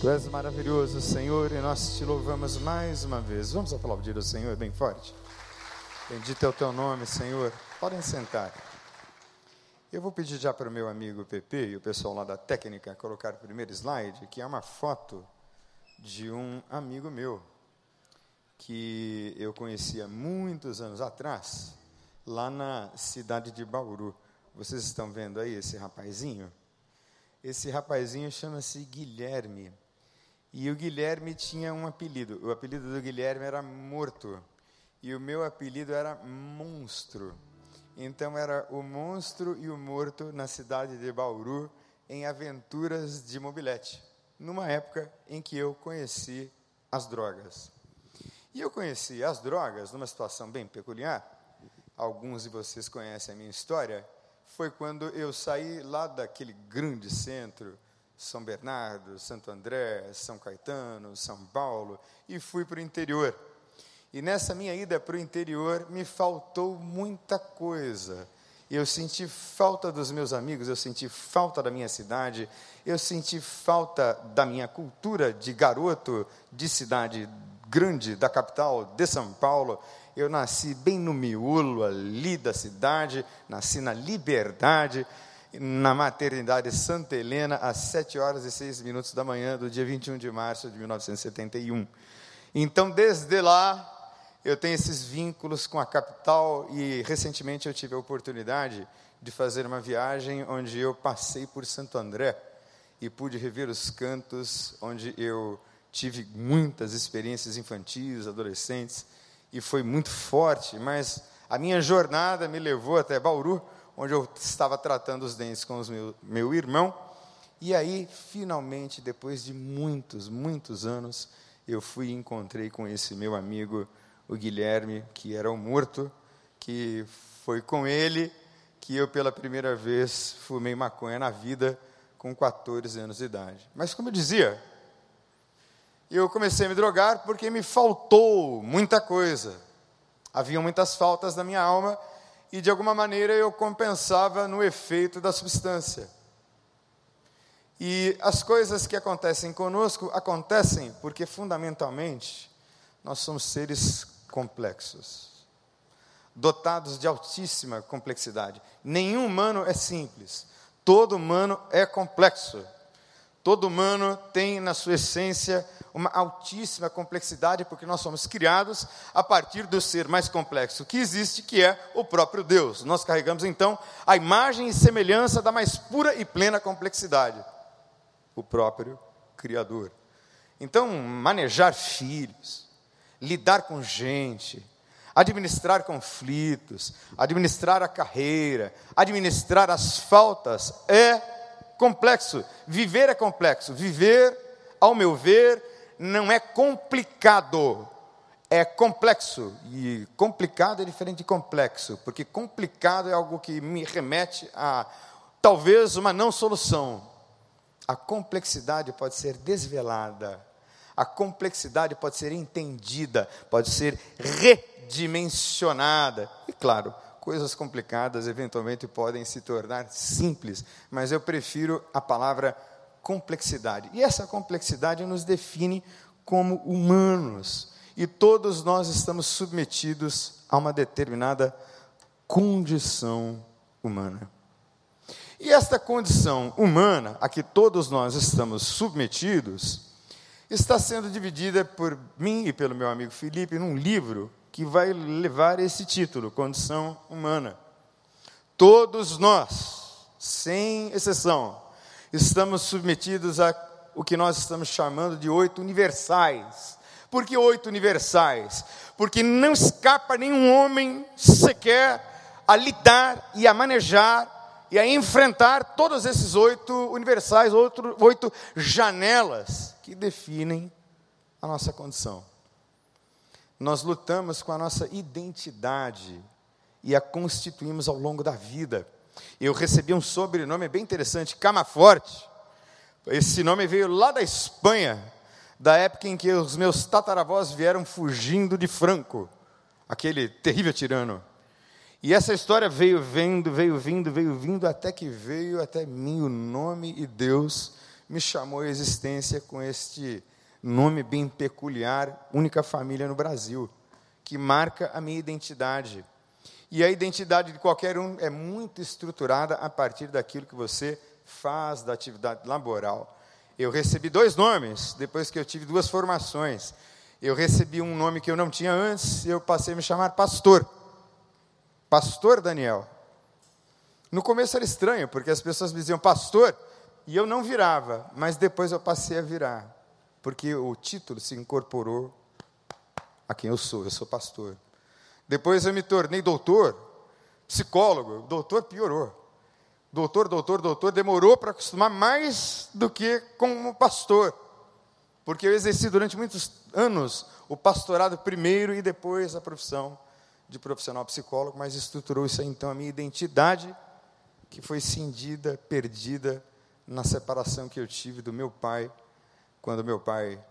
Tu és maravilhoso, Senhor, e nós te louvamos mais uma vez. Vamos aplaudir o Senhor bem forte. Bendito é o teu nome, Senhor. Podem sentar. Eu vou pedir já para o meu amigo Pepe e o pessoal lá da técnica colocar o primeiro slide, que é uma foto de um amigo meu, que eu conhecia muitos anos atrás, lá na cidade de Bauru. Vocês estão vendo aí esse rapazinho? Esse rapazinho chama-se Guilherme. E o Guilherme tinha um apelido. O apelido do Guilherme era Morto. E o meu apelido era Monstro. Então era o monstro e o morto na cidade de Bauru, em aventuras de mobilete, numa época em que eu conheci as drogas. E eu conheci as drogas numa situação bem peculiar. Alguns de vocês conhecem a minha história. Foi quando eu saí lá daquele grande centro, São Bernardo, Santo André, São Caetano, São Paulo, e fui para o interior. E nessa minha ida para o interior me faltou muita coisa. Eu senti falta dos meus amigos, eu senti falta da minha cidade, eu senti falta da minha cultura de garoto de cidade grande, da capital de São Paulo. Eu nasci bem no miolo ali da cidade, nasci na Liberdade, na maternidade Santa Helena, às 7 horas e 6 minutos da manhã do dia 21 de março de 1971. Então, desde lá, eu tenho esses vínculos com a capital e recentemente eu tive a oportunidade de fazer uma viagem onde eu passei por Santo André e pude rever os cantos onde eu tive muitas experiências infantis, adolescentes e foi muito forte, mas a minha jornada me levou até Bauru, onde eu estava tratando os dentes com os meu, meu irmão. E aí, finalmente, depois de muitos, muitos anos, eu fui e encontrei com esse meu amigo o Guilherme, que era o morto, que foi com ele que eu pela primeira vez fumei maconha na vida com 14 anos de idade. Mas como eu dizia, eu comecei a me drogar porque me faltou muita coisa. Havia muitas faltas na minha alma e de alguma maneira eu compensava no efeito da substância. E as coisas que acontecem conosco acontecem porque fundamentalmente nós somos seres complexos, dotados de altíssima complexidade. Nenhum humano é simples, todo humano é complexo. Todo humano tem na sua essência uma altíssima complexidade, porque nós somos criados a partir do ser mais complexo que existe, que é o próprio Deus. Nós carregamos então a imagem e semelhança da mais pura e plena complexidade, o próprio Criador. Então, manejar filhos, lidar com gente, administrar conflitos, administrar a carreira, administrar as faltas é complexo. Viver é complexo. Viver, ao meu ver, não é complicado, é complexo. E complicado é diferente de complexo, porque complicado é algo que me remete a talvez uma não solução. A complexidade pode ser desvelada a complexidade pode ser entendida, pode ser redimensionada. E claro, coisas complicadas eventualmente podem se tornar simples, mas eu prefiro a palavra complexidade. E essa complexidade nos define como humanos. E todos nós estamos submetidos a uma determinada condição humana. E esta condição humana a que todos nós estamos submetidos, está sendo dividida por mim e pelo meu amigo Felipe num livro que vai levar esse título, Condição Humana. Todos nós, sem exceção, estamos submetidos a o que nós estamos chamando de oito universais. Por que oito universais? Porque não escapa nenhum homem sequer a lidar e a manejar e a enfrentar todos esses oito universais, oito, oito janelas que definem a nossa condição. Nós lutamos com a nossa identidade e a constituímos ao longo da vida. Eu recebi um sobrenome bem interessante, Camaforte. Esse nome veio lá da Espanha, da época em que os meus tataravós vieram fugindo de Franco, aquele terrível tirano. E essa história veio vindo, veio vindo, veio vindo, até que veio até mim o nome e Deus me chamou à existência com este nome bem peculiar, única família no Brasil, que marca a minha identidade. E a identidade de qualquer um é muito estruturada a partir daquilo que você faz da atividade laboral. Eu recebi dois nomes depois que eu tive duas formações. Eu recebi um nome que eu não tinha antes, eu passei a me chamar pastor. Pastor Daniel. No começo era estranho, porque as pessoas me diziam pastor, e eu não virava, mas depois eu passei a virar, porque o título se incorporou a quem eu sou, eu sou pastor. Depois eu me tornei doutor, psicólogo, doutor piorou. Doutor, doutor, doutor, demorou para acostumar mais do que como pastor. Porque eu exerci durante muitos anos o pastorado primeiro e depois a profissão de profissional psicólogo, mas estruturou isso aí então a minha identidade, que foi cindida, perdida na separação que eu tive do meu pai, quando meu pai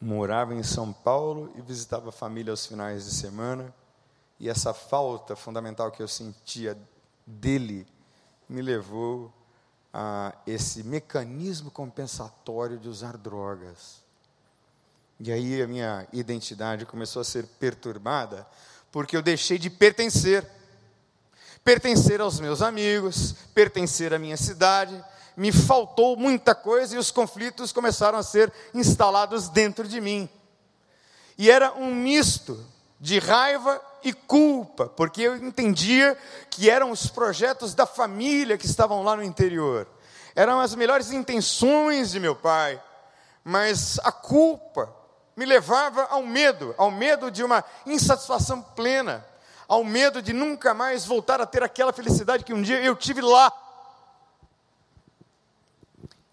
morava em São Paulo e visitava a família aos finais de semana, e essa falta fundamental que eu sentia dele me levou a esse mecanismo compensatório de usar drogas. E aí a minha identidade começou a ser perturbada, porque eu deixei de pertencer. Pertencer aos meus amigos, pertencer à minha cidade, me faltou muita coisa e os conflitos começaram a ser instalados dentro de mim. E era um misto de raiva e culpa, porque eu entendia que eram os projetos da família que estavam lá no interior. Eram as melhores intenções de meu pai, mas a culpa me levava ao medo, ao medo de uma insatisfação plena, ao medo de nunca mais voltar a ter aquela felicidade que um dia eu tive lá.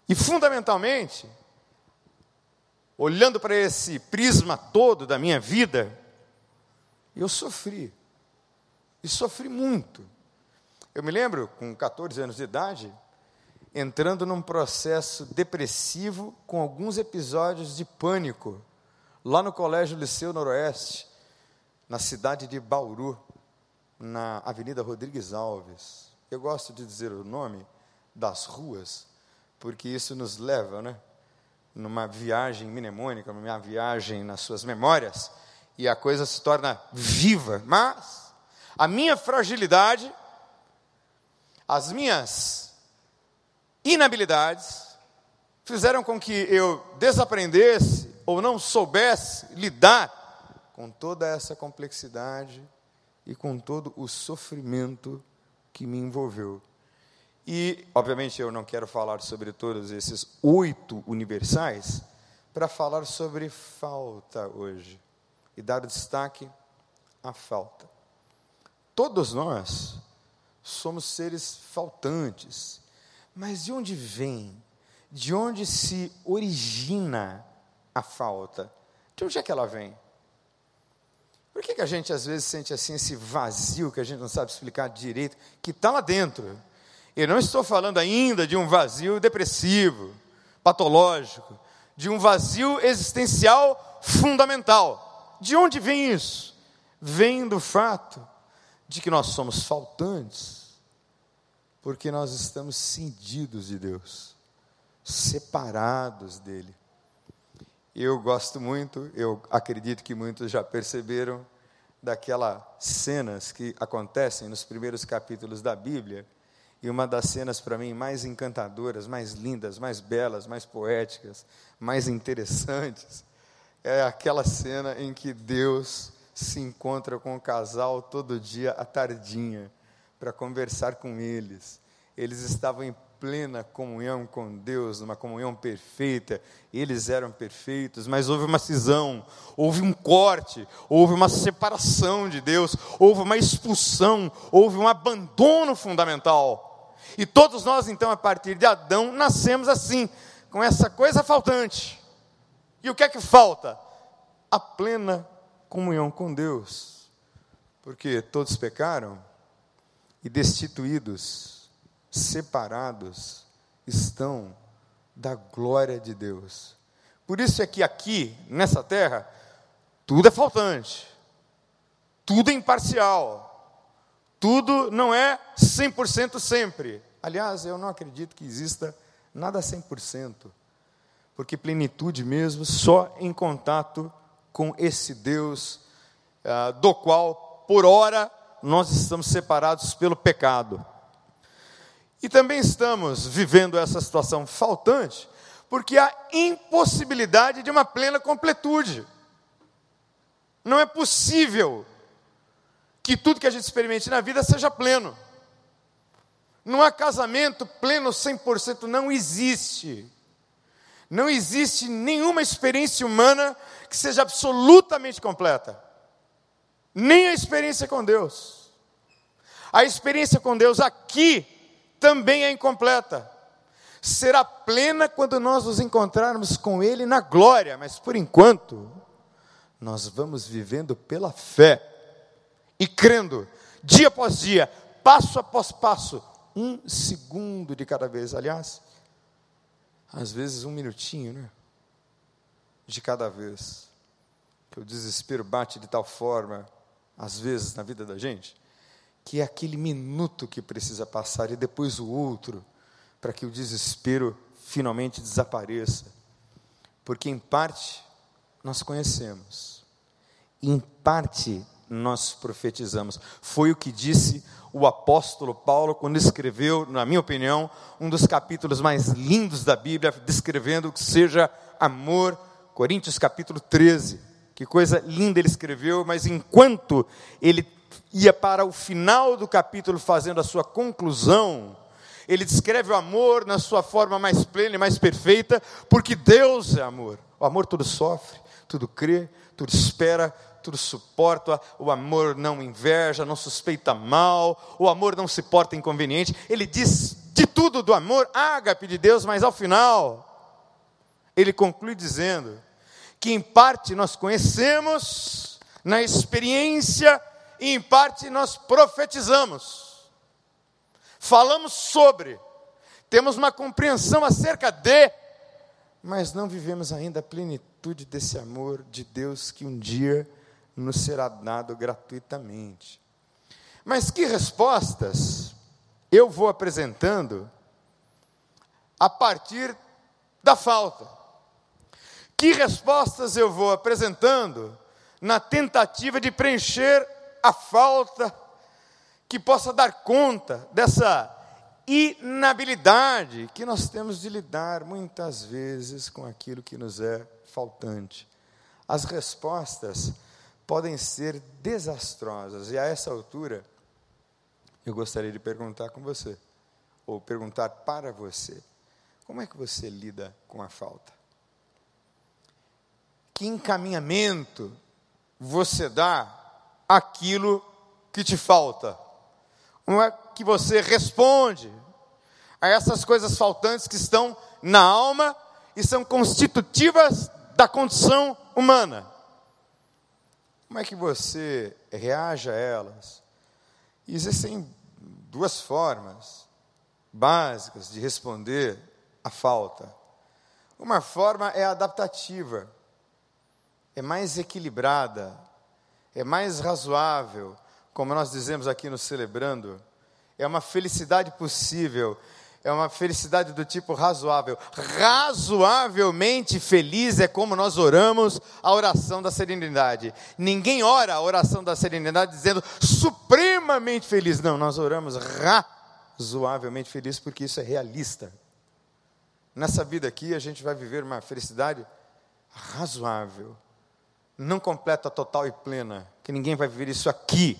E fundamentalmente, olhando para esse prisma todo da minha vida, eu sofri. E sofri muito. Eu me lembro, com 14 anos de idade, entrando num processo depressivo com alguns episódios de pânico, lá no Colégio Liceu Noroeste, na cidade de Bauru, na Avenida Rodrigues Alves. Eu gosto de dizer o nome das ruas, porque isso nos leva, né? Numa viagem mnemônica, numa viagem nas suas memórias, e a coisa se torna viva. Mas a minha fragilidade, as minhas inabilidades, fizeram com que eu desaprendesse ou não soubesse lidar com toda essa complexidade e com todo o sofrimento que me envolveu. E, obviamente, eu não quero falar sobre todos esses oito universais para falar sobre falta hoje e dar destaque à falta. Todos nós somos seres faltantes, mas de onde vem? De onde se origina a falta? De onde é que ela vem? Por que, que a gente às vezes sente assim esse vazio que a gente não sabe explicar direito, que está lá dentro? Eu não estou falando ainda de um vazio depressivo, patológico, de um vazio existencial fundamental. De onde vem isso? Vem do fato de que nós somos faltantes, porque nós estamos cindidos de Deus, separados dele. Eu gosto muito, eu acredito que muitos já perceberam daquelas cenas que acontecem nos primeiros capítulos da Bíblia, e uma das cenas para mim mais encantadoras, mais lindas, mais belas, mais poéticas, mais interessantes, é aquela cena em que Deus se encontra com o casal todo dia à tardinha para conversar com eles. Eles estavam em plena comunhão com Deus, numa comunhão perfeita, eles eram perfeitos, mas houve uma cisão, houve um corte, houve uma separação de Deus, houve uma expulsão, houve um abandono fundamental. E todos nós, então, a partir de Adão, nascemos assim, com essa coisa faltante. E o que é que falta? A plena comunhão com Deus. Porque todos pecaram e destituídos, separados, estão da glória de Deus. Por isso é que aqui, nessa terra, tudo é faltante, tudo é imparcial, tudo não é 100% sempre. Aliás, eu não acredito que exista nada 100%, porque plenitude mesmo só em contato com esse Deus, ah, do qual, por hora, nós estamos separados pelo pecado. E também estamos vivendo essa situação faltante, porque há impossibilidade de uma plena completude. Não é possível que tudo que a gente experimente na vida seja pleno. Não há casamento pleno 100%, não existe. Não existe nenhuma experiência humana que seja absolutamente completa. Nem a experiência com Deus. A experiência com Deus aqui também é incompleta. Será plena quando nós nos encontrarmos com Ele na glória, mas por enquanto, nós vamos vivendo pela fé e crendo, dia após dia, passo após passo, um segundo de cada vez. Aliás, às vezes um minutinho, né? De cada vez. Que o desespero bate de tal forma, às vezes, na vida da gente, que é aquele minuto que precisa passar e depois o outro, para que o desespero finalmente desapareça. Porque, em parte, nós conhecemos, em parte, nós profetizamos. Foi o que disse o apóstolo Paulo quando escreveu, na minha opinião, um dos capítulos mais lindos da Bíblia, descrevendo o que seja amor, Coríntios capítulo 13. Que coisa linda ele escreveu, mas enquanto ele ia para o final do capítulo fazendo a sua conclusão, ele descreve o amor na sua forma mais plena e mais perfeita, porque Deus é amor. O amor tudo sofre, tudo crê, tudo espera, tudo suporta, o amor não inveja, não suspeita mal, o amor não se porta inconveniente. Ele diz de tudo do amor, ágape de Deus, mas ao final, ele conclui dizendo que em parte nós conhecemos, na experiência, e em parte nós profetizamos. Falamos sobre, temos uma compreensão acerca de, mas não vivemos ainda a plenitude desse amor de Deus que um dia nos será dado gratuitamente. Mas que respostas eu vou apresentando a partir da falta? Que respostas eu vou apresentando na tentativa de preencher a falta que possa dar conta dessa inabilidade que nós temos de lidar muitas vezes com aquilo que nos é faltante. As respostas podem ser desastrosas. E a essa altura, eu gostaria de perguntar com você, ou perguntar para você: como é que você lida com a falta? Que encaminhamento você dá aquilo que te falta? Como é que você responde a essas coisas faltantes que estão na alma e são constitutivas da condição humana? Como é que você reage a elas? existem duas formas básicas de responder à falta. Uma forma é adaptativa, é mais equilibrada, é mais razoável, como nós dizemos aqui no Celebrando, é uma felicidade possível é uma felicidade do tipo razoável. Razoavelmente feliz é como nós oramos a oração da serenidade. Ninguém ora a oração da serenidade dizendo supremamente feliz. Não, nós oramos razoavelmente feliz porque isso é realista. Nessa vida aqui a gente vai viver uma felicidade razoável, não completa, total e plena, que ninguém vai viver isso aqui.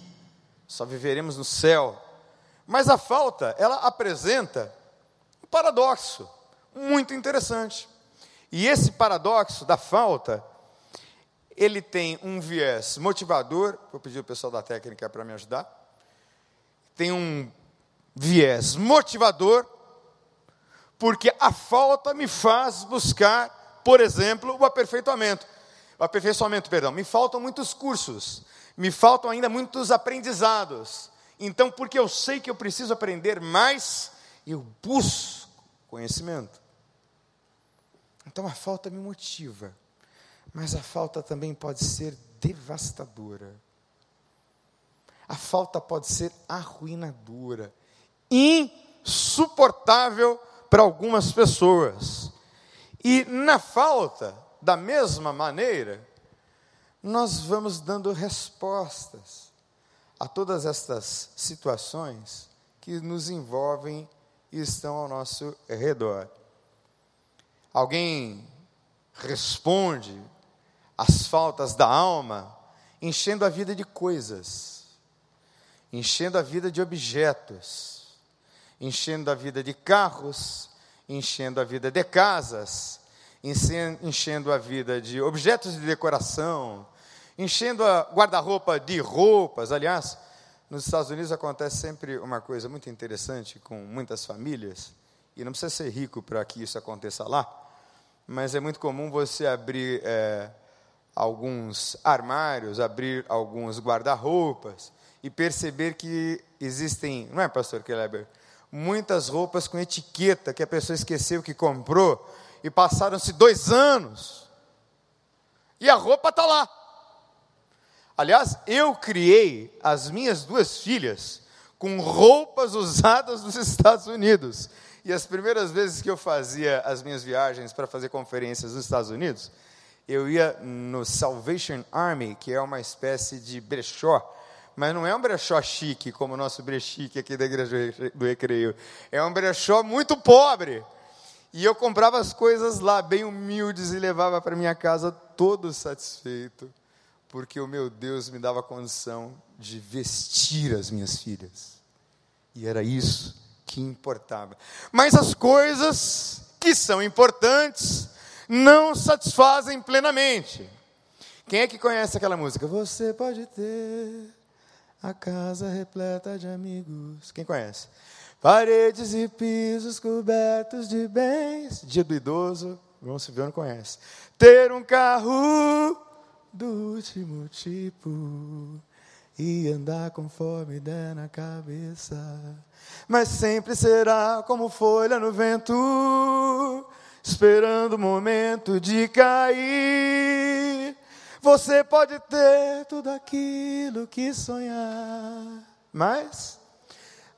Só viveremos no céu. Mas a falta, ela apresenta um paradoxo muito interessante. E esse paradoxo da falta, ele tem um viés motivador, vou pedir o pessoal da técnica para me ajudar. Tem um viés motivador, porque a falta me faz buscar, por exemplo, o aperfeiçoamento. O aperfeiçoamento, perdão, me faltam muitos cursos, me faltam ainda muitos aprendizados. Então, porque eu sei que eu preciso aprender mais, eu busco conhecimento. Então a falta me motiva, mas a falta também pode ser devastadora. A falta pode ser arruinadora, insuportável para algumas pessoas. E na falta, da mesma maneira, nós vamos dando respostas a todas estas situações que nos envolvem estão ao nosso redor. Alguém responde às faltas da alma enchendo a vida de coisas, enchendo a vida de objetos, enchendo a vida de carros, enchendo a vida de casas, enchendo a vida de objetos de decoração, enchendo a guarda-roupa de roupas. Aliás, nos Estados Unidos acontece sempre uma coisa muito interessante com muitas famílias, e não precisa ser rico para que isso aconteça lá, mas é muito comum você abrir é, alguns armários, abrir alguns guarda-roupas e perceber que existem, não é, pastor Kleber? Muitas roupas com etiqueta que a pessoa esqueceu que comprou e passaram-se dois anos e a roupa está lá. Aliás, eu criei as minhas duas filhas com roupas usadas nos Estados Unidos. E as primeiras vezes que eu fazia as minhas viagens para fazer conferências nos Estados Unidos, eu ia no Salvation Army, que é uma espécie de brechó, mas não é um brechó chique, como o nosso brechique aqui da igreja do Recreio. É um brechó muito pobre. E eu comprava as coisas lá, bem humildes, e levava para minha casa todo satisfeito porque o meu Deus me dava condição de vestir as minhas filhas. E era isso que importava. Mas as coisas que são importantes não satisfazem plenamente. Quem é que conhece aquela música? Você pode ter a casa repleta de amigos. Quem conhece? Paredes e pisos cobertos de bens. Dia do idoso, João Silvio não conhece. Ter um carro do último tipo e andar conforme der na cabeça. Mas sempre será como folha no vento, esperando o momento de cair. Você pode ter tudo aquilo que sonhar, mas,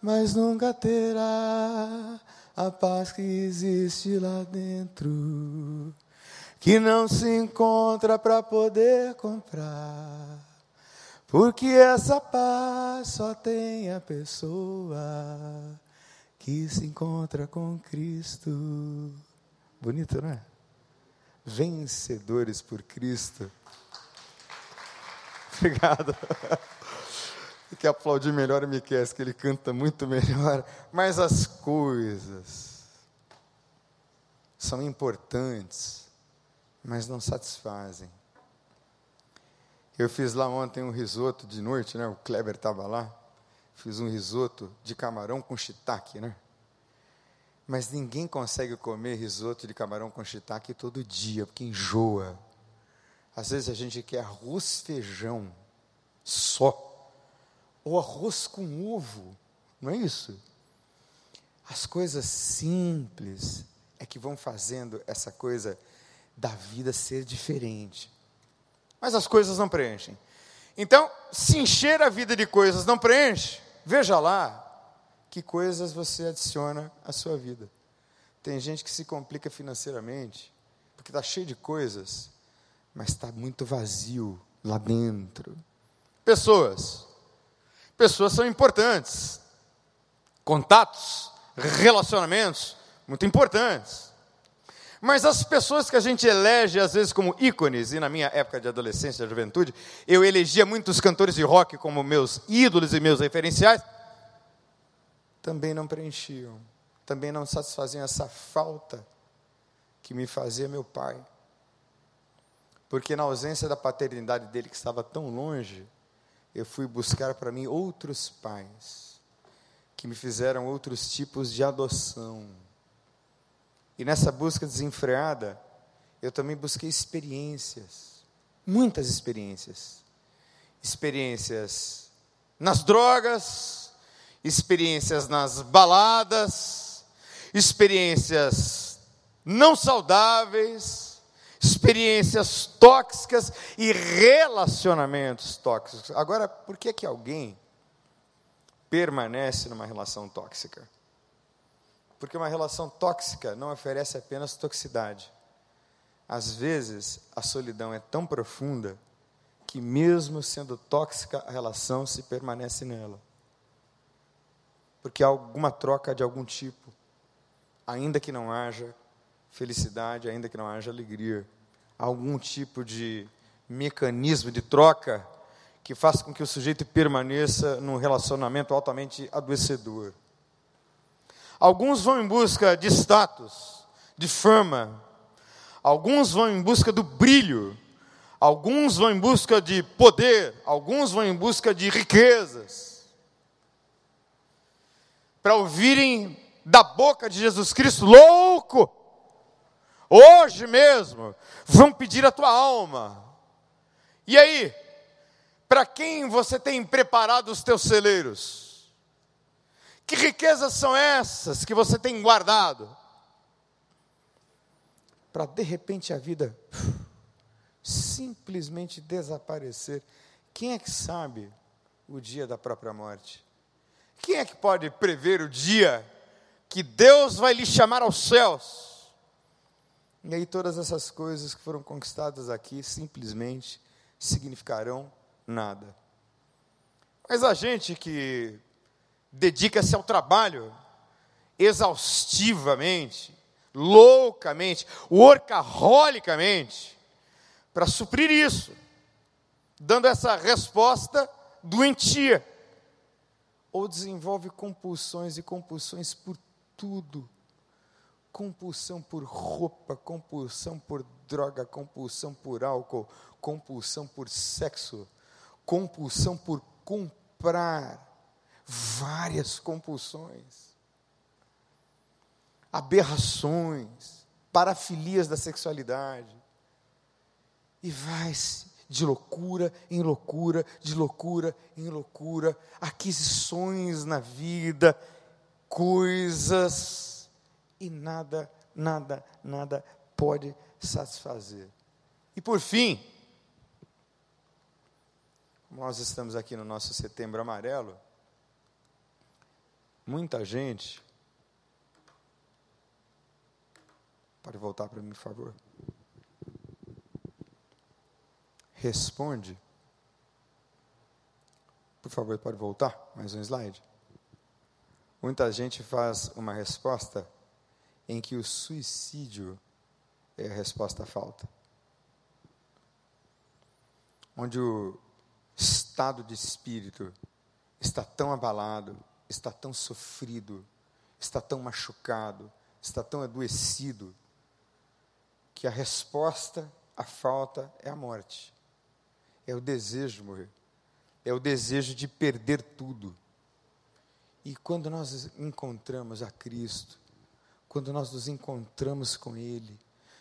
mas nunca terá a paz que existe lá dentro que não se encontra para poder comprar. Porque essa paz só tem a pessoa que se encontra com Cristo. Bonito, não é? Vencedores por Cristo. Obrigado. que aplaudir melhor o Miquel, que ele canta muito melhor. Mas as coisas são importantes mas não satisfazem. Eu fiz lá ontem um risoto de noite, né? O Kleber estava lá. Fiz um risoto de camarão com shiitake, né? Mas ninguém consegue comer risoto de camarão com shiitake todo dia, porque enjoa. Às vezes a gente quer arroz feijão só, ou arroz com ovo, não é isso? As coisas simples é que vão fazendo essa coisa da vida ser diferente. Mas as coisas não preenchem. Então, se encher a vida de coisas não preenche, veja lá que coisas você adiciona à sua vida. Tem gente que se complica financeiramente, porque está cheio de coisas, mas está muito vazio lá dentro. Pessoas. Pessoas são importantes. Contatos, relacionamentos, muito importantes. Mas as pessoas que a gente elege, às vezes, como ícones, e na minha época de adolescência e juventude, eu elegia muitos cantores de rock como meus ídolos e meus referenciais, também não preenchiam, também não satisfaziam essa falta que me fazia meu pai. Porque na ausência da paternidade dele, que estava tão longe, eu fui buscar para mim outros pais, que me fizeram outros tipos de adoção e nessa busca desenfreada, eu também busquei experiências, muitas experiências. Experiências nas drogas, experiências nas baladas, experiências não saudáveis, experiências tóxicas e relacionamentos tóxicos. Agora, por que que alguém permanece numa relação tóxica? Porque uma relação tóxica não oferece apenas toxicidade. Às vezes, a solidão é tão profunda que, mesmo sendo tóxica, a relação se permanece nela. Porque há alguma troca de algum tipo, ainda que não haja felicidade, ainda que não haja alegria, há algum tipo de mecanismo de troca que faça com que o sujeito permaneça num relacionamento altamente adoecedor. Alguns vão em busca de status, de fama, alguns vão em busca do brilho, alguns vão em busca de poder, alguns vão em busca de riquezas. Para ouvirem da boca de Jesus Cristo, louco, hoje mesmo, vão pedir a tua alma. E aí, para quem você tem preparado os teus celeiros? Que riquezas são essas que você tem guardado? Para de repente a vida simplesmente desaparecer. Quem é que sabe o dia da própria morte? Quem é que pode prever o dia que Deus vai lhe chamar aos céus? E aí todas essas coisas que foram conquistadas aqui simplesmente significarão nada. Mas a gente que dedica-se ao trabalho exaustivamente, loucamente, workaholicamente, para suprir isso, dando essa resposta doentia. Ou desenvolve compulsões e compulsões por tudo. Compulsão por roupa, compulsão por droga, compulsão por álcool, compulsão por sexo, compulsão por comprar várias compulsões, aberrações, parafilias da sexualidade. E vai-se de loucura em loucura, de loucura em loucura, aquisições na vida, coisas, e nada, nada, nada pode satisfazer. E por fim, nós estamos aqui no nosso setembro amarelo, Muita gente. Pode voltar para mim, por favor. Responde. Por favor, pode voltar? Mais um slide. Muita gente faz uma resposta em que o suicídio é a resposta à falta. Onde o estado de espírito está tão abalado, está tão sofrido, está tão machucado, está tão adoecido, que a resposta à falta é a morte. É o desejo de morrer. É o desejo de perder tudo. E quando nós encontramos a Cristo, quando nós nos encontramos com Ele,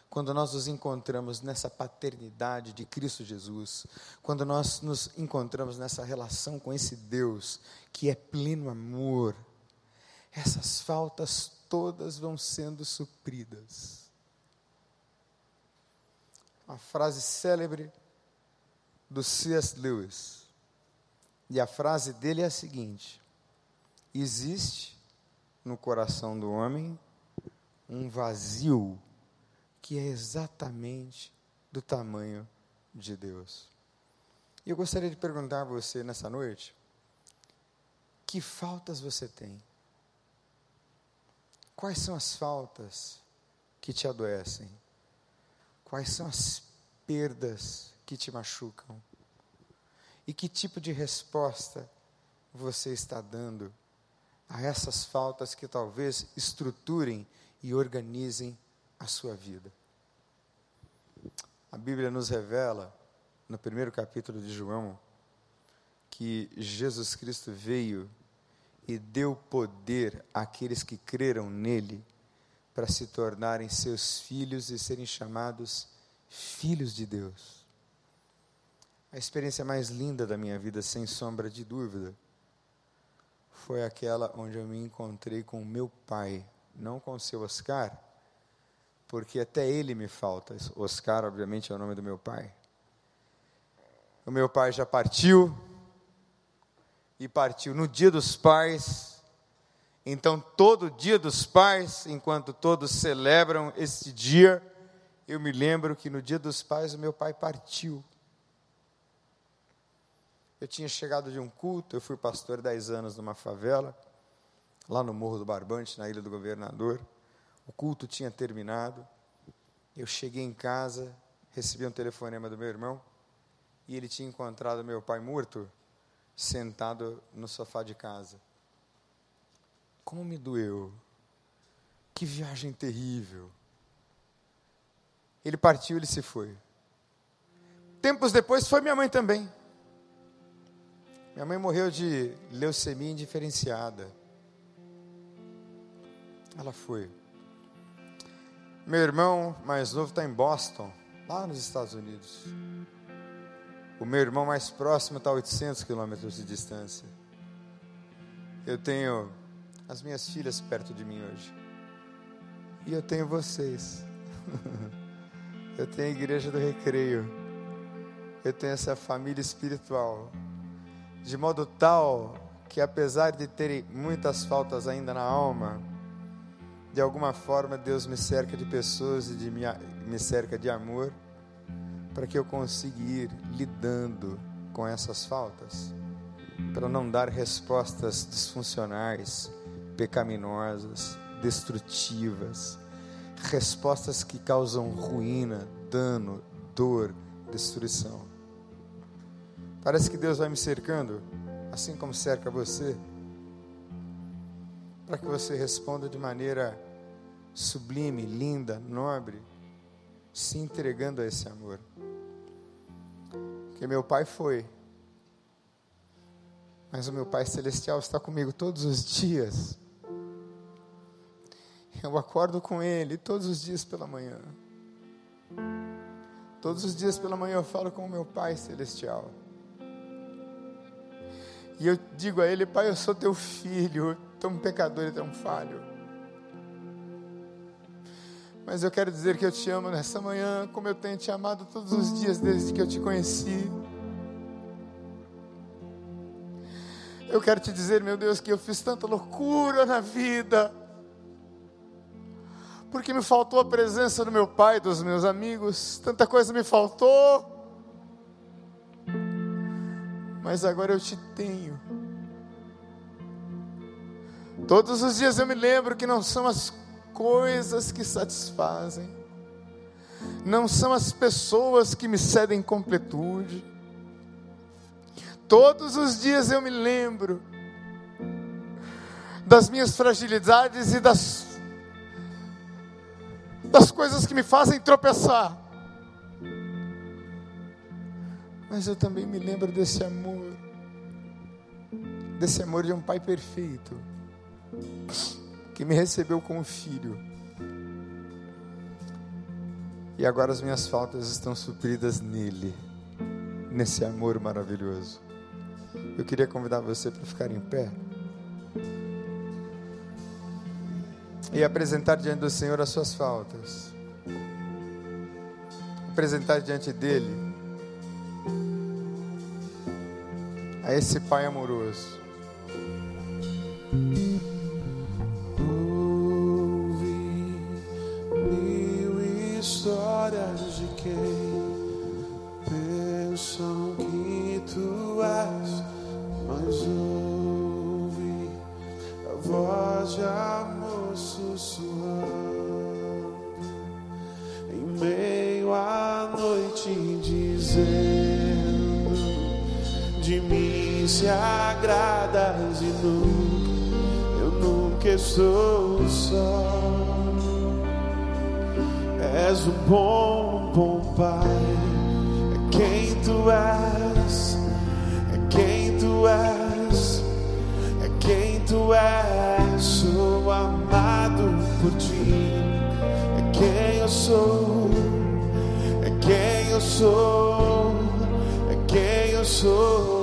quando nós nos encontramos nessa paternidade de Cristo Jesus, quando nós nos encontramos nessa relação com esse Deus que é pleno amor, essas faltas todas vão sendo supridas. Uma frase célebre do C.S. Lewis. E a frase dele é a seguinte: Existe no coração do homem um vazio que é exatamente do tamanho de Deus. E eu gostaria de perguntar a você nessa noite: que faltas você tem? Quais são as faltas que te adoecem? Quais são as perdas que te machucam? E que tipo de resposta você está dando a essas faltas que talvez estruturem e organizem a sua vida. A Bíblia nos revela, no primeiro capítulo de João, que Jesus Cristo veio e deu poder àqueles que creram nele para se tornarem seus filhos e serem chamados filhos de Deus. A experiência mais linda da minha vida, sem sombra de dúvida, foi aquela onde eu me encontrei com meu pai, não com o seu Oscar, porque até ele me falta. Oscar, obviamente, é o nome do meu pai. O meu pai já partiu, e partiu no dia dos pais, Então, todo dia dos pais, enquanto todos celebram este dia, eu me lembro que no dia dos pais o meu pai partiu. Eu tinha chegado de um culto, eu fui pastor 10 anos numa favela, lá no Morro do Barbante, na Ilha do Governador. O culto tinha terminado. Eu cheguei em casa, recebi um telefonema do meu irmão, e ele tinha encontrado meu pai morto, sentado no sofá de casa. Como me doeu. Que viagem terrível. Ele partiu, ele se foi. Tempos depois foi minha mãe também. Minha mãe morreu de leucemia indiferenciada. Ela foi. Meu irmão mais novo está em Boston, lá nos Estados Unidos. O meu irmão mais próximo está a 800 quilômetros de distância. Eu tenho as minhas filhas perto de mim hoje. E eu tenho vocês. eu tenho a igreja do recreio. Eu tenho essa família espiritual de modo tal que, apesar de terem muitas faltas ainda na alma, de alguma forma Deus me cerca de pessoas e de me, me cerca de amor, para que eu consiga ir lidando com essas faltas, para não dar respostas disfuncionais, pecaminosas, destrutivas, respostas que causam ruína, dano, dor, destruição. Parece que Deus vai me cercando, assim como cerca você, para que você responda de maneira sublime, linda, nobre, se entregando a esse amor. Que meu pai foi, mas o meu Pai Celestial está comigo todos os dias. Eu acordo com Ele todos os dias pela manhã. Todos os dias pela manhã eu falo com o meu Pai Celestial. E eu digo a ele, pai, eu sou teu filho, tão pecador e tão falho. Mas eu quero dizer que eu te amo nessa manhã, como eu tenho te amado todos os dias desde que eu te conheci. Eu quero te dizer, meu Deus, que eu fiz tanta loucura na vida, porque me faltou a presença do meu pai, dos meus amigos, tanta coisa me faltou mas agora eu te tenho. Todos os dias eu me lembro que não são as coisas que satisfazem, não são as pessoas que me cedem completude. Todos os dias eu me lembro das minhas fragilidades e das, das coisas que me fazem tropeçar. Mas eu também me lembro desse amor, desse amor de um pai perfeito, que me recebeu como filho. E agora as minhas faltas estão supridas nele, nesse amor maravilhoso. Eu queria convidar você para ficar em pé e apresentar diante do Senhor as suas faltas. Apresentar diante dele a esse Pai amoroso. Pensam que tu és, mas ouvi a voz de amor sussurrando em meio à noite dizendo de mim se agradas e nunca, eu nunca estou só. És um bom, bom Pai, é quem tu és, é quem tu és, é quem tu és. Sou amado por ti, é quem eu sou, é quem eu sou, é quem eu sou.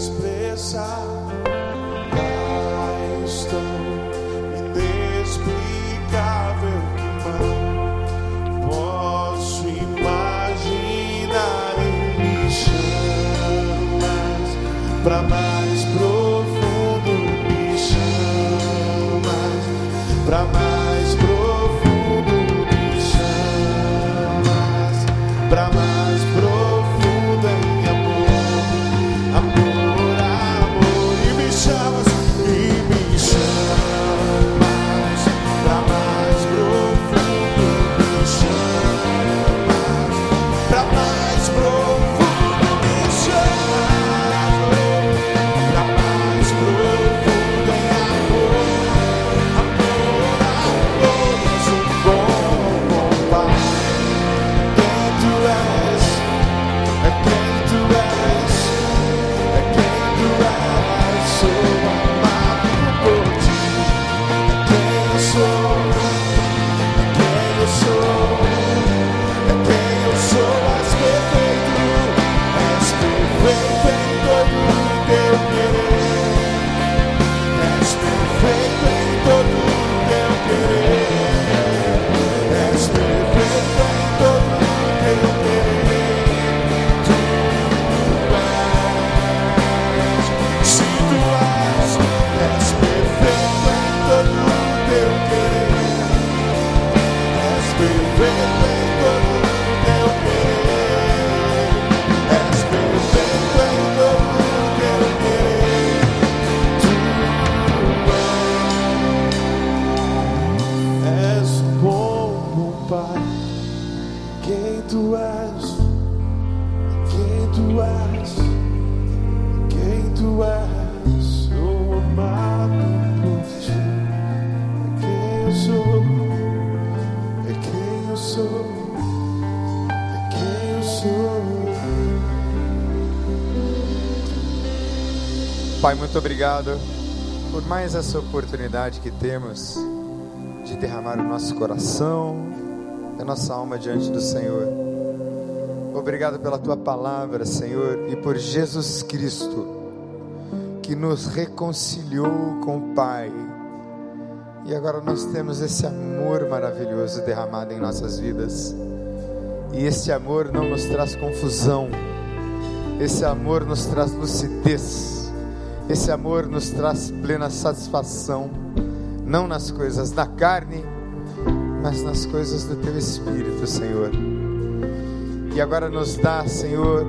Expressar. Mas tão inexplicável que mal posso imaginar e me chamas pra mais Pai, muito obrigado por mais essa oportunidade que temos de derramar o nosso coração, a nossa alma diante do Senhor. Obrigado pela tua palavra, Senhor, e por Jesus Cristo, que nos reconciliou com o Pai. E agora nós temos esse amor maravilhoso derramado em nossas vidas. E esse amor não nos traz confusão, esse amor nos traz lucidez. Esse amor nos traz plena satisfação, não nas coisas da carne, mas nas coisas do teu espírito, Senhor. E agora nos dá, Senhor,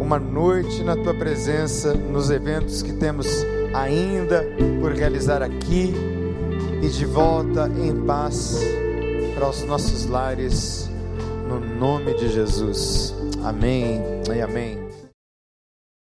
uma noite na tua presença, nos eventos que temos ainda por realizar aqui e de volta em paz para os nossos lares, no nome de Jesus. Amém e amém.